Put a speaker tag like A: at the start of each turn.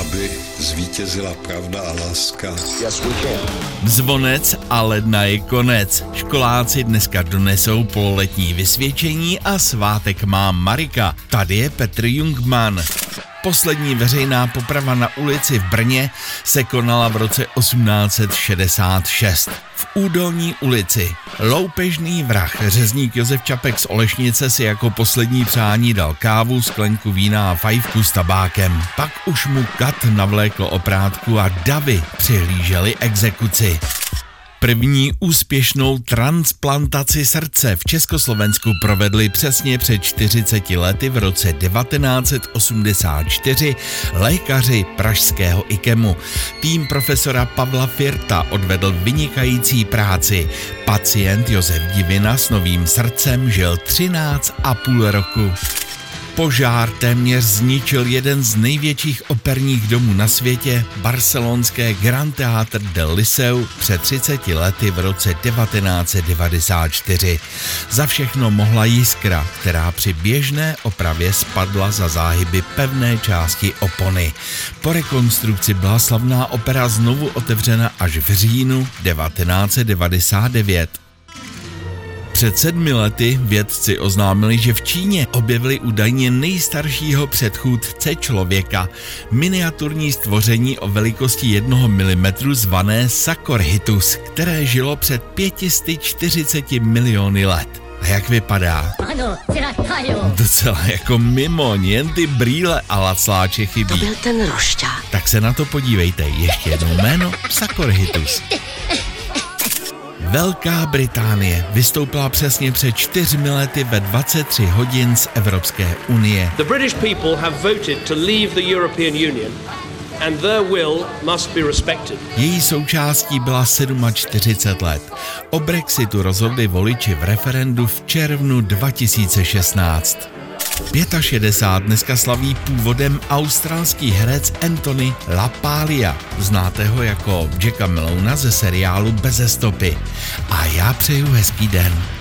A: aby zvítězila pravda a láska.
B: Yes, we can.
C: Zvonec a ledna je konec. Školáci dneska donesou pololetní vysvědčení a svátek má Marika. Tady je Petr Jungmann. Poslední veřejná poprava na ulici v Brně se konala v roce 1866. V Údolní ulici. Loupežný vrah, řezník Josef Čapek z Olešnice si jako poslední přání dal kávu, sklenku vína a fajfku s tabákem. Pak už mu kat navlékl oprátku a davy přihlíželi exekuci. První úspěšnou transplantaci srdce v Československu provedli přesně před 40 lety v roce 1984 lékaři pražského IKEMu. Tým profesora Pavla Firta odvedl vynikající práci. Pacient Josef Divina s novým srdcem žil 13,5 roku. Požár téměř zničil jeden z největších operních domů na světě, barcelonské Grand Theatre del Liceu před 30 lety v roce 1994. Za všechno mohla jiskra, která při běžné opravě spadla za záhyby pevné části opony. Po rekonstrukci byla slavná opera znovu otevřena až v říjnu 1999. Před sedmi lety vědci oznámili, že v Číně objevili údajně nejstaršího předchůdce člověka, miniaturní stvoření o velikosti 1 mm zvané Sakorhitus, které žilo před 540 miliony let. A jak vypadá? Docela jako mimo jen ty brýle a lacláče chybí.
D: To byl ten rošťák.
C: Tak se na to podívejte, ještě jednou jméno Sakorhitus. Velká Británie vystoupila přesně před čtyřmi lety ve 23 hodin z Evropské unie.
E: The British people have voted to leave the European Union, and their will must be respected.
C: Její součástí byla 47 let. O Brexitu rozhodli voliči v referendu v červnu 2016. 65 dneska slaví původem australský herec Anthony LaPaglia. Znáte ho jako Jacka Melouna ze seriálu Beze stopy. A já přeju hezký den.